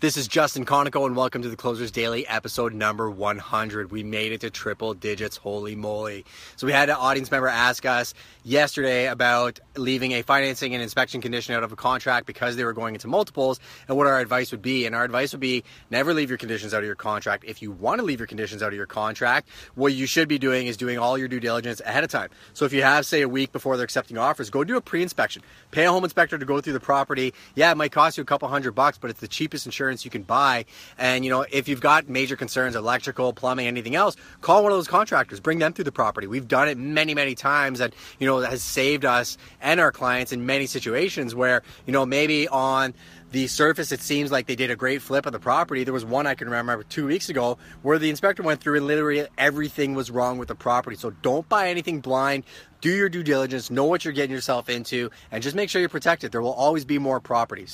This is Justin Conico, and welcome to the Closers Daily, episode number 100. We made it to triple digits, holy moly. So, we had an audience member ask us yesterday about leaving a financing and inspection condition out of a contract because they were going into multiples and what our advice would be. And our advice would be never leave your conditions out of your contract. If you want to leave your conditions out of your contract, what you should be doing is doing all your due diligence ahead of time. So, if you have, say, a week before they're accepting offers, go do a pre inspection. Pay a home inspector to go through the property. Yeah, it might cost you a couple hundred bucks, but it's the cheapest insurance insurance you can buy. And, you know, if you've got major concerns, electrical, plumbing, anything else, call one of those contractors, bring them through the property. We've done it many, many times and, you know, has saved us and our clients in many situations where, you know, maybe on the surface it seems like they did a great flip of the property. There was one i can remember two weeks ago where the inspector went through and literally everything was wrong with the property. So don't buy anything blind. Do your due diligence. Know what you're getting yourself into and just make sure you're protected. There will always be more properties